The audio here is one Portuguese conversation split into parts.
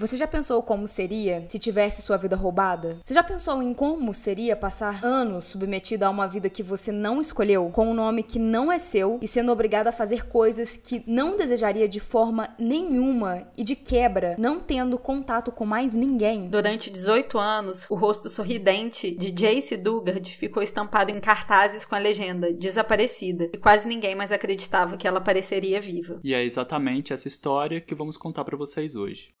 Você já pensou como seria se tivesse sua vida roubada? Você já pensou em como seria passar anos submetido a uma vida que você não escolheu, com um nome que não é seu e sendo obrigado a fazer coisas que não desejaria de forma nenhuma e de quebra, não tendo contato com mais ninguém? Durante 18 anos, o rosto sorridente de Jace Dugard ficou estampado em cartazes com a legenda desaparecida e quase ninguém mais acreditava que ela apareceria viva. E é exatamente essa história que vamos contar para vocês hoje.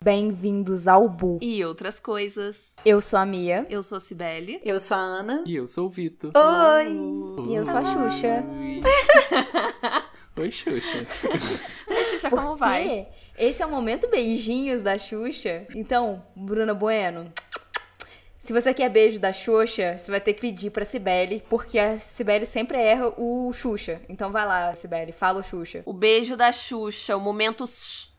Bem-vindos ao Bu. E outras coisas. Eu sou a Mia. Eu sou a Cibele. Eu sou a Ana. E eu sou o Vitor. Oi! E eu sou a Xuxa. Oi, Xuxa. Oi, Xuxa, como vai? quê? Esse é o momento beijinhos da Xuxa. Então, Bruna Bueno, se você quer beijo da Xuxa, você vai ter que pedir pra Cibele, porque a Cibele sempre erra o Xuxa. Então vai lá, Cibele, fala o Xuxa. O beijo da Xuxa, o momento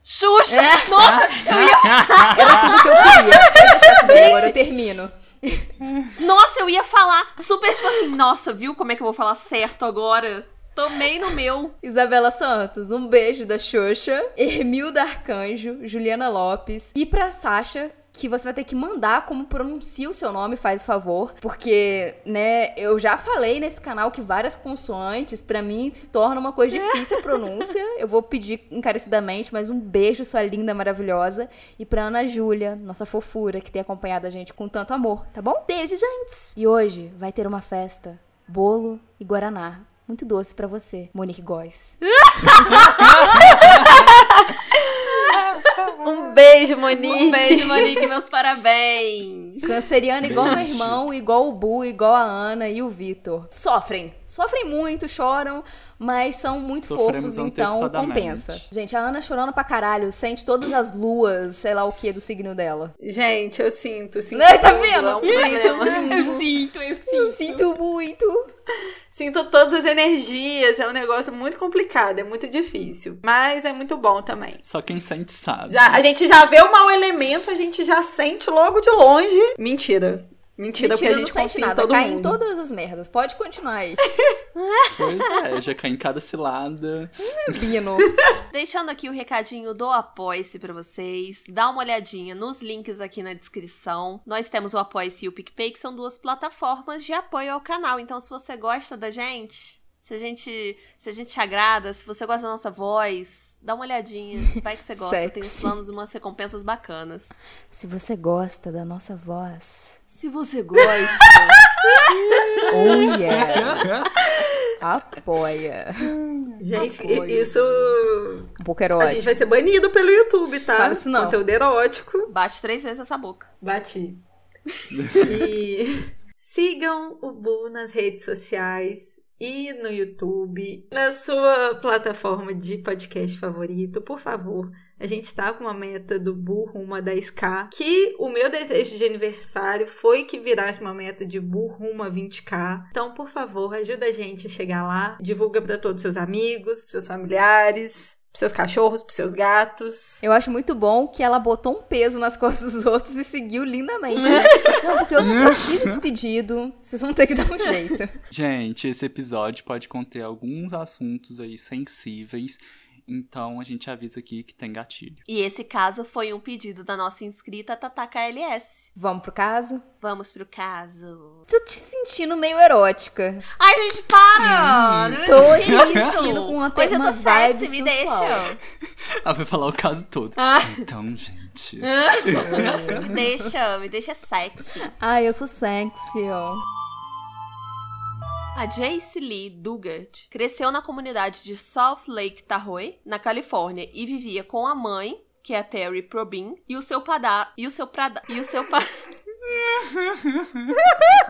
Xuxa! É. Nossa, Era tudo que eu queria. Cibele, agora eu termino. nossa, eu ia falar super tipo assim, nossa, viu como é que eu vou falar certo agora? Tomei no meu. Isabela Santos, um beijo da Xuxa, Hermilda Arcanjo, Juliana Lopes e pra Sasha, que você vai ter que mandar como pronuncia o seu nome, faz favor, porque, né, eu já falei nesse canal que várias consoantes pra mim se torna uma coisa difícil a pronúncia. Eu vou pedir encarecidamente, mas um beijo, sua linda, maravilhosa, e pra Ana Júlia, nossa fofura que tem acompanhado a gente com tanto amor, tá bom? Beijo, gente. E hoje vai ter uma festa, bolo e guaraná. Muito doce pra você, Monique Góes. Um beijo, Monique! Um beijo, Monique, meus parabéns. Canceriano igual meu Beijo. irmão, igual o Bu, igual a Ana e o Vitor. Sofrem. Sofrem muito, choram, mas são muito Sofremos fofos, então compensa. Gente, a Ana chorando pra caralho, sente todas as luas, sei lá o que, do signo dela. Gente, eu sinto, sinto. Né, tá vendo? é um Gente, eu sinto. sinto, eu Eu sinto muito. Sinto todas as energias, é um negócio muito complicado, é muito difícil. Mas é muito bom também. Só quem sente sabe. Já, a gente já vê o mau elemento, a gente já sente logo de longe. Mentira. Mentira, porque a gente confia em nada, todo cai mundo. em todas as merdas. Pode continuar aí. Pois é, já cai em cada cilada. Bino. Deixando aqui o recadinho do Apoia-se pra vocês. Dá uma olhadinha nos links aqui na descrição. Nós temos o Apoia-se e o PicPay, que são duas plataformas de apoio ao canal. Então, se você gosta da gente, se a gente, se a gente te agrada, se você gosta da nossa voz, dá uma olhadinha. Vai que você gosta. Tem uns Sexy. planos e umas recompensas bacanas. Se você gosta da nossa voz, Se você gosta. oh yeah. Apoia. Gente, Apoio. isso. Um pouco A erótico. gente vai ser banido pelo YouTube, tá? Fala isso não. Conteúdo erótico. Bate três vezes essa boca. Bati. e sigam o Bu nas redes sociais e no YouTube, na sua plataforma de podcast favorito, por favor. A gente tá com uma meta do Bu rumo a 10k, que o meu desejo de aniversário foi que virasse uma meta de Bu rumo a 20k. Então, por favor, ajuda a gente a chegar lá, divulga para todos os seus amigos, pros seus familiares, pros seus cachorros, pros seus gatos. Eu acho muito bom que ela botou um peso nas costas dos outros e seguiu lindamente. né? Não, porque eu, eu fiz esse pedido, vocês vão ter que dar um jeito. Gente, esse episódio pode conter alguns assuntos aí sensíveis. Então a gente avisa aqui que tem gatilho. E esse caso foi um pedido da nossa inscrita Tataka LS. Vamos pro caso? Vamos pro caso. Tô te sentindo meio erótica. Ai, gente, para! Não Tô te sentindo com uma, Hoje eu tô umas sexy, vibes me deixa. Ela vai falar o caso todo. Ah. Então, gente. Me deixa, me deixa sexy. Ai, eu sou sexy, ó. A Jace Lee Dugard cresceu na comunidade de South Lake Tahoe, na Califórnia, e vivia com a mãe, que é a Terry Probin, e o seu padá e o seu prada e o seu pa...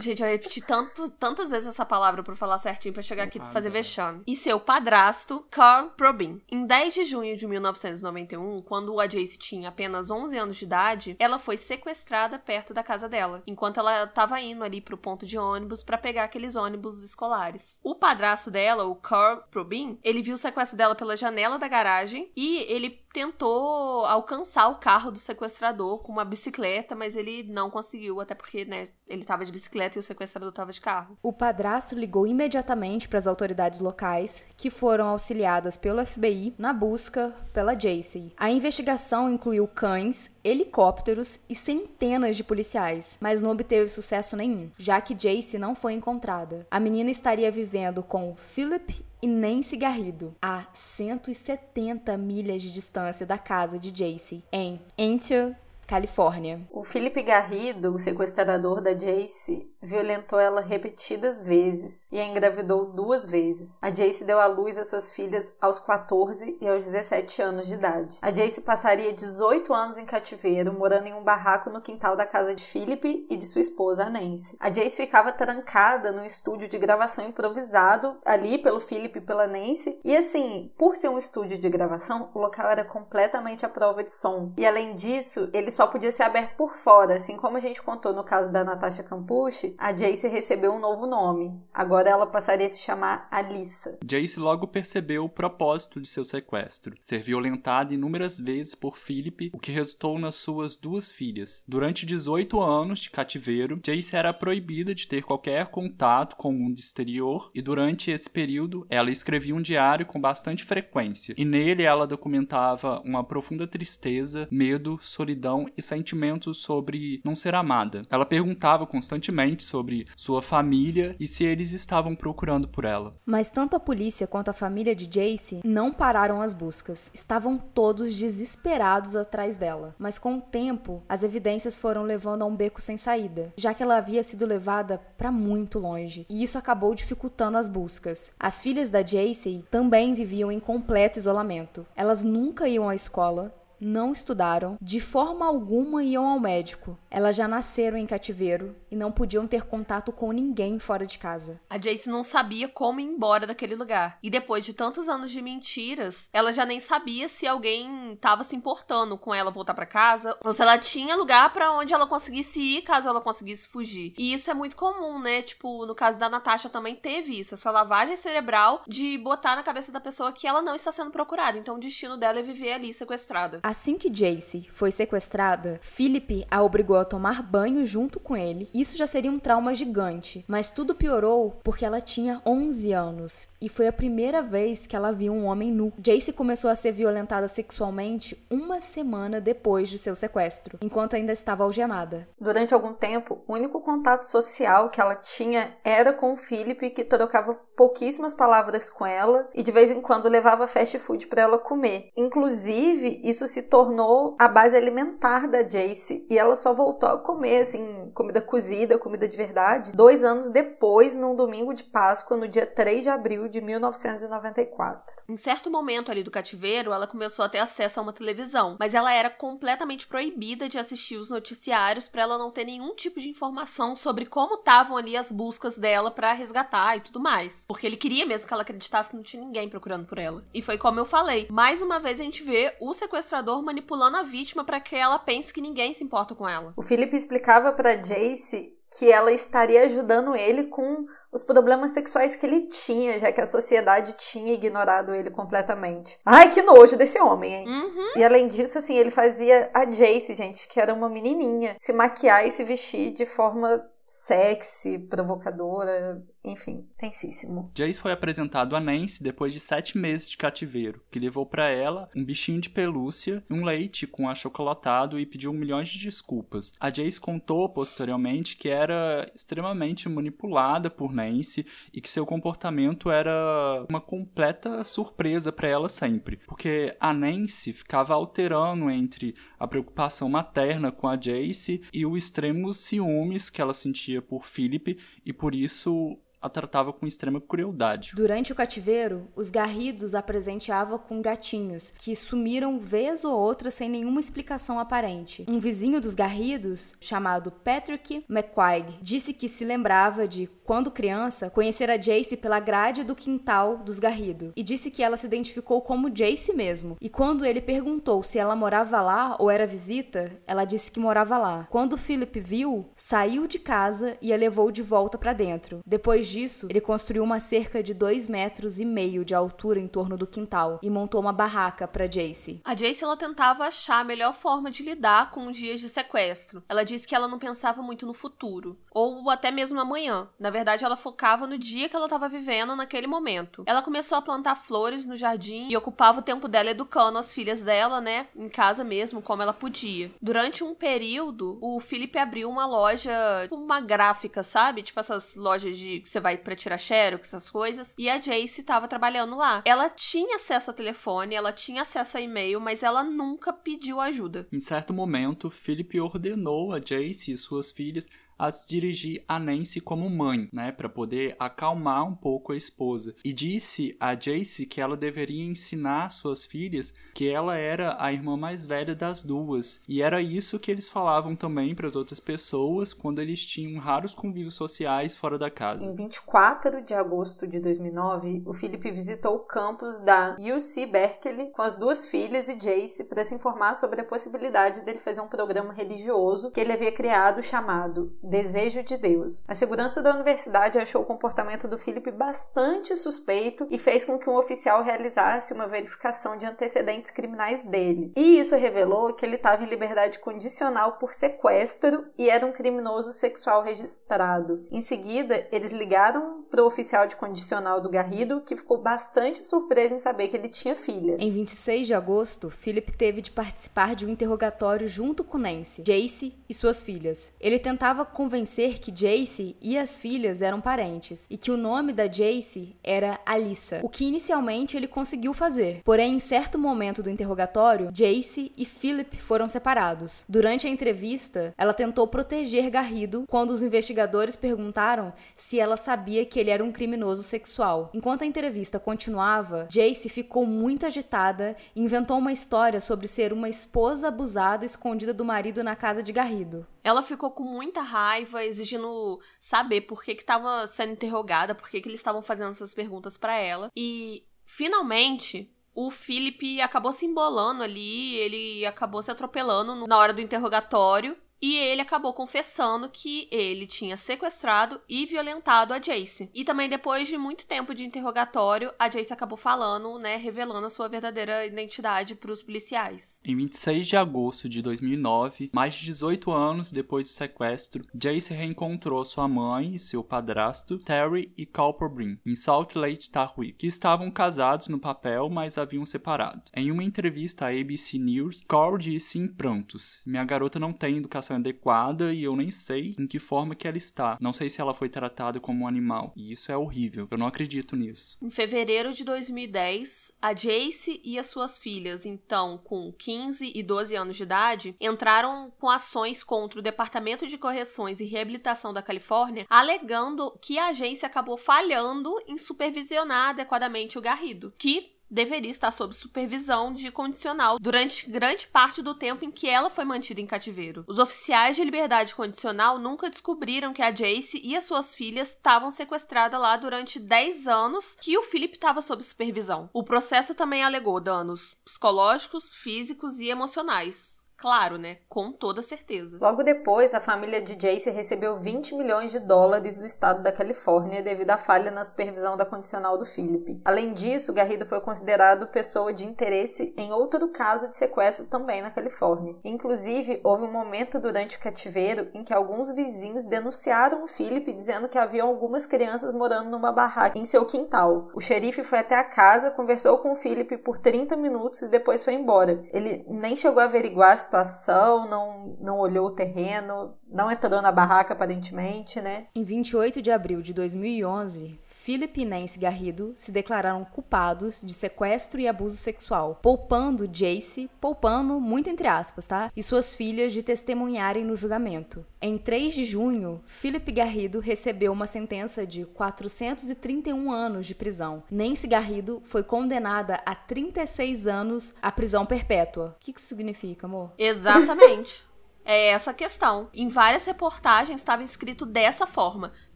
Gente, eu repeti tanto, tantas vezes essa palavra pra falar certinho pra chegar aqui e fazer vexame. E seu padrasto, Carl Probin. Em 10 de junho de 1991, quando a Jace tinha apenas 11 anos de idade, ela foi sequestrada perto da casa dela, enquanto ela tava indo ali pro ponto de ônibus pra pegar aqueles ônibus escolares. O padrasto dela, o Carl Probin, ele viu o sequestro dela pela janela da garagem e ele tentou alcançar o carro do sequestrador com uma bicicleta, mas ele não conseguiu, até porque, né, ele estava de bicicleta e o sequestrador estava de carro. O padrasto ligou imediatamente para as autoridades locais, que foram auxiliadas pelo FBI na busca pela Jace. A investigação incluiu cães, helicópteros e centenas de policiais, mas não obteve sucesso nenhum, já que Jace não foi encontrada. A menina estaria vivendo com Philip e Nancy Garrido, a 170 milhas de distância da casa de Jace, em Antioch, Califórnia. O Felipe Garrido, o sequestrador da Jace, violentou ela repetidas vezes e a engravidou duas vezes. A Jace deu à luz às suas filhas aos 14 e aos 17 anos de idade. A Jace passaria 18 anos em cativeiro, morando em um barraco no quintal da casa de Philip e de sua esposa, a Nancy. A Jace ficava trancada no estúdio de gravação improvisado ali pelo Philip e pela Nancy. E assim, por ser um estúdio de gravação, o local era completamente à prova de som. E além disso, eles só podia ser aberto por fora, assim como a gente contou no caso da Natasha Campucci, a Jace recebeu um novo nome. Agora ela passaria a se chamar Alissa. Jace logo percebeu o propósito de seu sequestro, ser violentada inúmeras vezes por Philip, o que resultou nas suas duas filhas. Durante 18 anos de cativeiro, Jace era proibida de ter qualquer contato com o mundo exterior e durante esse período ela escrevia um diário com bastante frequência e nele ela documentava uma profunda tristeza, medo, solidão e sentimentos sobre não ser amada. Ela perguntava constantemente sobre sua família e se eles estavam procurando por ela. Mas tanto a polícia quanto a família de Jace não pararam as buscas. Estavam todos desesperados atrás dela. Mas com o tempo, as evidências foram levando a um beco sem saída, já que ela havia sido levada para muito longe. E isso acabou dificultando as buscas. As filhas da Jace também viviam em completo isolamento. Elas nunca iam à escola, não estudaram, de forma alguma iam ao médico. Elas já nasceram em cativeiro e não podiam ter contato com ninguém fora de casa. A Jace não sabia como ir embora daquele lugar. E depois de tantos anos de mentiras, ela já nem sabia se alguém estava se importando com ela voltar para casa ou se ela tinha lugar para onde ela conseguisse ir caso ela conseguisse fugir. E isso é muito comum, né? Tipo, no caso da Natasha também teve isso, essa lavagem cerebral de botar na cabeça da pessoa que ela não está sendo procurada. Então o destino dela é viver ali sequestrada. Assim que Jace foi sequestrada, Philip a obrigou a tomar banho junto com ele. Isso já seria um trauma gigante, mas tudo piorou porque ela tinha 11 anos e foi a primeira vez que ela viu um homem nu. Jace começou a ser violentada sexualmente uma semana depois de seu sequestro, enquanto ainda estava algemada. Durante algum tempo, o único contato social que ela tinha era com o Philip, que trocava pouquíssimas palavras com ela e de vez em quando levava fast food para ela comer. Inclusive, isso se tornou a base alimentar da Jace e ela só voltou a comer assim comida cozida, comida de verdade, dois anos depois, num domingo de Páscoa, no dia 3 de abril de 1994. Em certo momento ali do cativeiro, ela começou a ter acesso a uma televisão, mas ela era completamente proibida de assistir os noticiários para ela não ter nenhum tipo de informação sobre como estavam ali as buscas dela para resgatar e tudo mais, porque ele queria mesmo que ela acreditasse que não tinha ninguém procurando por ela. E foi como eu falei, mais uma vez a gente vê o sequestrador manipulando a vítima para que ela pense que ninguém se importa com ela. O Philip explicava para Jace que ela estaria ajudando ele com os problemas sexuais que ele tinha, já que a sociedade tinha ignorado ele completamente. Ai, que nojo desse homem, hein? Uhum. E além disso, assim, ele fazia a Jace, gente, que era uma menininha, se maquiar e se vestir de forma sexy, provocadora, enfim, tensíssimo. Jace foi apresentado a Nancy depois de sete meses de cativeiro, que levou para ela um bichinho de pelúcia e um leite com achocolatado e pediu milhões de desculpas. A Jace contou posteriormente que era extremamente manipulada por Nancy e que seu comportamento era uma completa surpresa para ela sempre, porque a Nancy ficava alterando entre a preocupação materna com a Jace e o extremo ciúmes que ela sentia por Philip e por isso a tratava com extrema crueldade. Durante o cativeiro, os garridos a presenteavam com gatinhos, que sumiram vez ou outra sem nenhuma explicação aparente. Um vizinho dos garridos, chamado Patrick McQuaig, disse que se lembrava de, quando criança, conhecer a Jace pela grade do quintal dos Garrido, e disse que ela se identificou como Jace mesmo. E quando ele perguntou se ela morava lá ou era visita, ela disse que morava lá. Quando Philip viu, saiu de casa e a levou de volta para dentro. Depois disso, ele construiu uma cerca de dois metros e meio de altura em torno do quintal e montou uma barraca para Jace. A Jace ela tentava achar a melhor forma de lidar com os dias de sequestro. Ela disse que ela não pensava muito no futuro, ou até mesmo amanhã. Na verdade, ela focava no dia que ela estava vivendo naquele momento. Ela começou a plantar flores no jardim e ocupava o tempo dela educando as filhas dela, né, em casa mesmo, como ela podia. Durante um período, o Felipe abriu uma loja, uma gráfica, sabe? Tipo essas lojas de que você vai para tirar xerox, essas coisas. E a Jace estava trabalhando lá. Ela tinha acesso ao telefone, ela tinha acesso a e-mail, mas ela nunca pediu ajuda. Em certo momento, Philip ordenou a Jace e suas filhas a se dirigir a Nancy como mãe, né, para poder acalmar um pouco a esposa. E disse a Jace que ela deveria ensinar suas filhas que ela era a irmã mais velha das duas. E era isso que eles falavam também para as outras pessoas quando eles tinham raros convívios sociais fora da casa. Em 24 de agosto de 2009, o Philip visitou o campus da UC Berkeley com as duas filhas e Jace para se informar sobre a possibilidade dele fazer um programa religioso que ele havia criado chamado Desejo de Deus. A segurança da universidade achou o comportamento do Philip bastante suspeito e fez com que um oficial realizasse uma verificação de antecedentes criminais dele. E isso revelou que ele estava em liberdade condicional por sequestro e era um criminoso sexual registrado. Em seguida, eles ligaram para o oficial de condicional do Garrido, que ficou bastante surpreso em saber que ele tinha filhas. Em 26 de agosto, Philip teve de participar de um interrogatório junto com Nancy, Jace e suas filhas. Ele tentava convencer que Jace e as filhas eram parentes e que o nome da Jace era Alissa, o que inicialmente ele conseguiu fazer. Porém, em certo momento do interrogatório, Jace e Philip foram separados. Durante a entrevista, ela tentou proteger Garrido quando os investigadores perguntaram se ela sabia que ele era um criminoso sexual. Enquanto a entrevista continuava, Jace ficou muito agitada e inventou uma história sobre ser uma esposa abusada escondida do marido na casa de Garrido. Ela ficou com muita raiva, exigindo saber por que estava sendo interrogada, por que, que eles estavam fazendo essas perguntas para ela. E finalmente o Philip acabou se embolando ali, ele acabou se atropelando na hora do interrogatório. E ele acabou confessando que ele tinha sequestrado e violentado a Jace. E também depois de muito tempo de interrogatório, a Jace acabou falando, né, revelando a sua verdadeira identidade para os policiais. Em 26 de agosto de 2009, mais de 18 anos depois do sequestro, Jace reencontrou sua mãe e seu padrasto, Terry e Cowper Brin, em Salt Lake Tahoe, que estavam casados no papel, mas haviam separado. Em uma entrevista à ABC News, Carl disse em prantos: "Minha garota não tem educação adequada e eu nem sei em que forma que ela está. Não sei se ela foi tratada como um animal. E isso é horrível. Eu não acredito nisso. Em fevereiro de 2010, a Jace e as suas filhas, então com 15 e 12 anos de idade, entraram com ações contra o Departamento de Correções e Reabilitação da Califórnia, alegando que a agência acabou falhando em supervisionar adequadamente o Garrido, que deveria estar sob supervisão de condicional durante grande parte do tempo em que ela foi mantida em cativeiro. Os oficiais de liberdade condicional nunca descobriram que a Jace e as suas filhas estavam sequestradas lá durante 10 anos que o Philip estava sob supervisão. O processo também alegou danos psicológicos, físicos e emocionais Claro, né? Com toda certeza. Logo depois, a família de Jace recebeu 20 milhões de dólares do estado da Califórnia devido à falha na supervisão da condicional do Philip. Além disso, Garrido foi considerado pessoa de interesse em outro caso de sequestro também na Califórnia. Inclusive, houve um momento durante o cativeiro em que alguns vizinhos denunciaram o Philip dizendo que havia algumas crianças morando numa barraca em seu quintal. O xerife foi até a casa, conversou com o Philip por 30 minutos e depois foi embora. Ele nem chegou a averiguar situação, não, não olhou o terreno, não entrou na barraca aparentemente, né? Em 28 de abril de 2011, Philip e Nancy Garrido se declararam culpados de sequestro e abuso sexual, poupando Jace, poupando muito entre aspas, tá? E suas filhas de testemunharem no julgamento. Em 3 de junho, Philip Garrido recebeu uma sentença de 431 anos de prisão. Nancy Garrido foi condenada a 36 anos à prisão perpétua. O que isso significa, amor? Exatamente. é essa a questão. Em várias reportagens estava escrito dessa forma: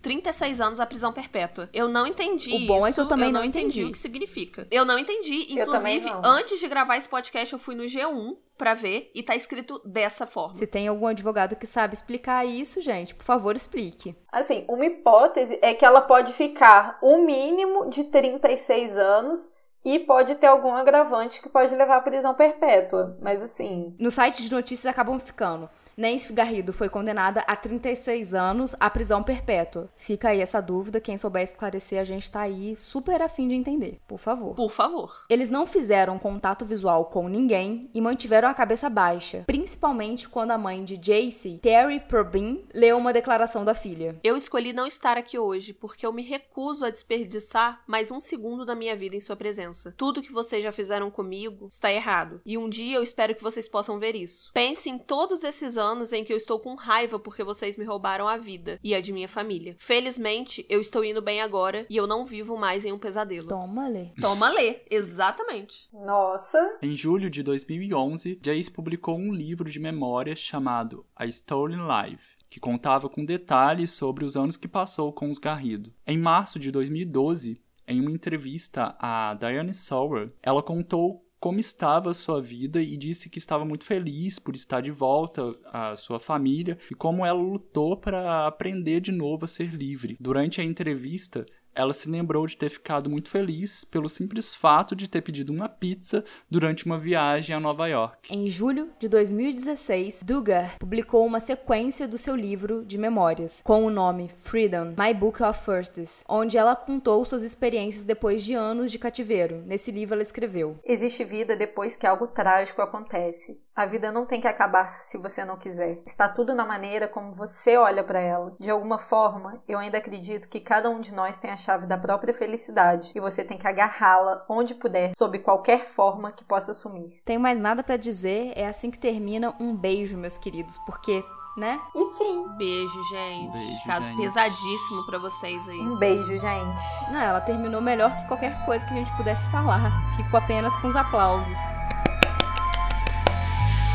36 anos a prisão perpétua. Eu não entendi O bom isso, é que eu também não entendi. entendi. o que significa. Eu não entendi. Eu Inclusive, não. antes de gravar esse podcast, eu fui no G1 pra ver e tá escrito dessa forma. Se tem algum advogado que sabe explicar isso, gente, por favor, explique. Assim, uma hipótese é que ela pode ficar o um mínimo de 36 anos e pode ter algum agravante que pode levar à prisão perpétua. Mas assim. No site de notícias acabam ficando. Nancy Garrido foi condenada a 36 anos à prisão perpétua. Fica aí essa dúvida, quem souber esclarecer, a gente tá aí super afim de entender, por favor. Por favor. Eles não fizeram contato visual com ninguém e mantiveram a cabeça baixa, principalmente quando a mãe de Jace, Terry Probin, leu uma declaração da filha. Eu escolhi não estar aqui hoje porque eu me recuso a desperdiçar mais um segundo da minha vida em sua presença. Tudo que vocês já fizeram comigo está errado, e um dia eu espero que vocês possam ver isso. Pense em todos esses anos em que eu estou com raiva porque vocês me roubaram a vida e a de minha família. Felizmente, eu estou indo bem agora e eu não vivo mais em um pesadelo. Toma lê. Toma lê, exatamente. Nossa. Em julho de 2011, Jace publicou um livro de memórias chamado A Stolen Life, que contava com detalhes sobre os anos que passou com os Garrido. Em março de 2012, em uma entrevista a Diane Sauer, ela contou como estava a sua vida e disse que estava muito feliz por estar de volta à sua família e como ela lutou para aprender de novo a ser livre. Durante a entrevista, ela se lembrou de ter ficado muito feliz pelo simples fato de ter pedido uma pizza durante uma viagem a Nova York. Em julho de 2016, Duggar publicou uma sequência do seu livro de memórias, com o nome Freedom, My Book of Firsts, onde ela contou suas experiências depois de anos de cativeiro. Nesse livro ela escreveu: Existe vida depois que algo trágico acontece. A vida não tem que acabar se você não quiser. Está tudo na maneira como você olha para ela. De alguma forma, eu ainda acredito que cada um de nós tem a chave da própria felicidade e você tem que agarrá-la onde puder, sob qualquer forma que possa assumir. Tenho mais nada para dizer, é assim que termina um beijo, meus queridos, porque né? Enfim. Beijo, gente. Beijo, Caso gente. pesadíssimo pra vocês aí. Um beijo, gente. Não, ela terminou melhor que qualquer coisa que a gente pudesse falar. Fico apenas com os aplausos.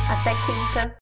Até quinta.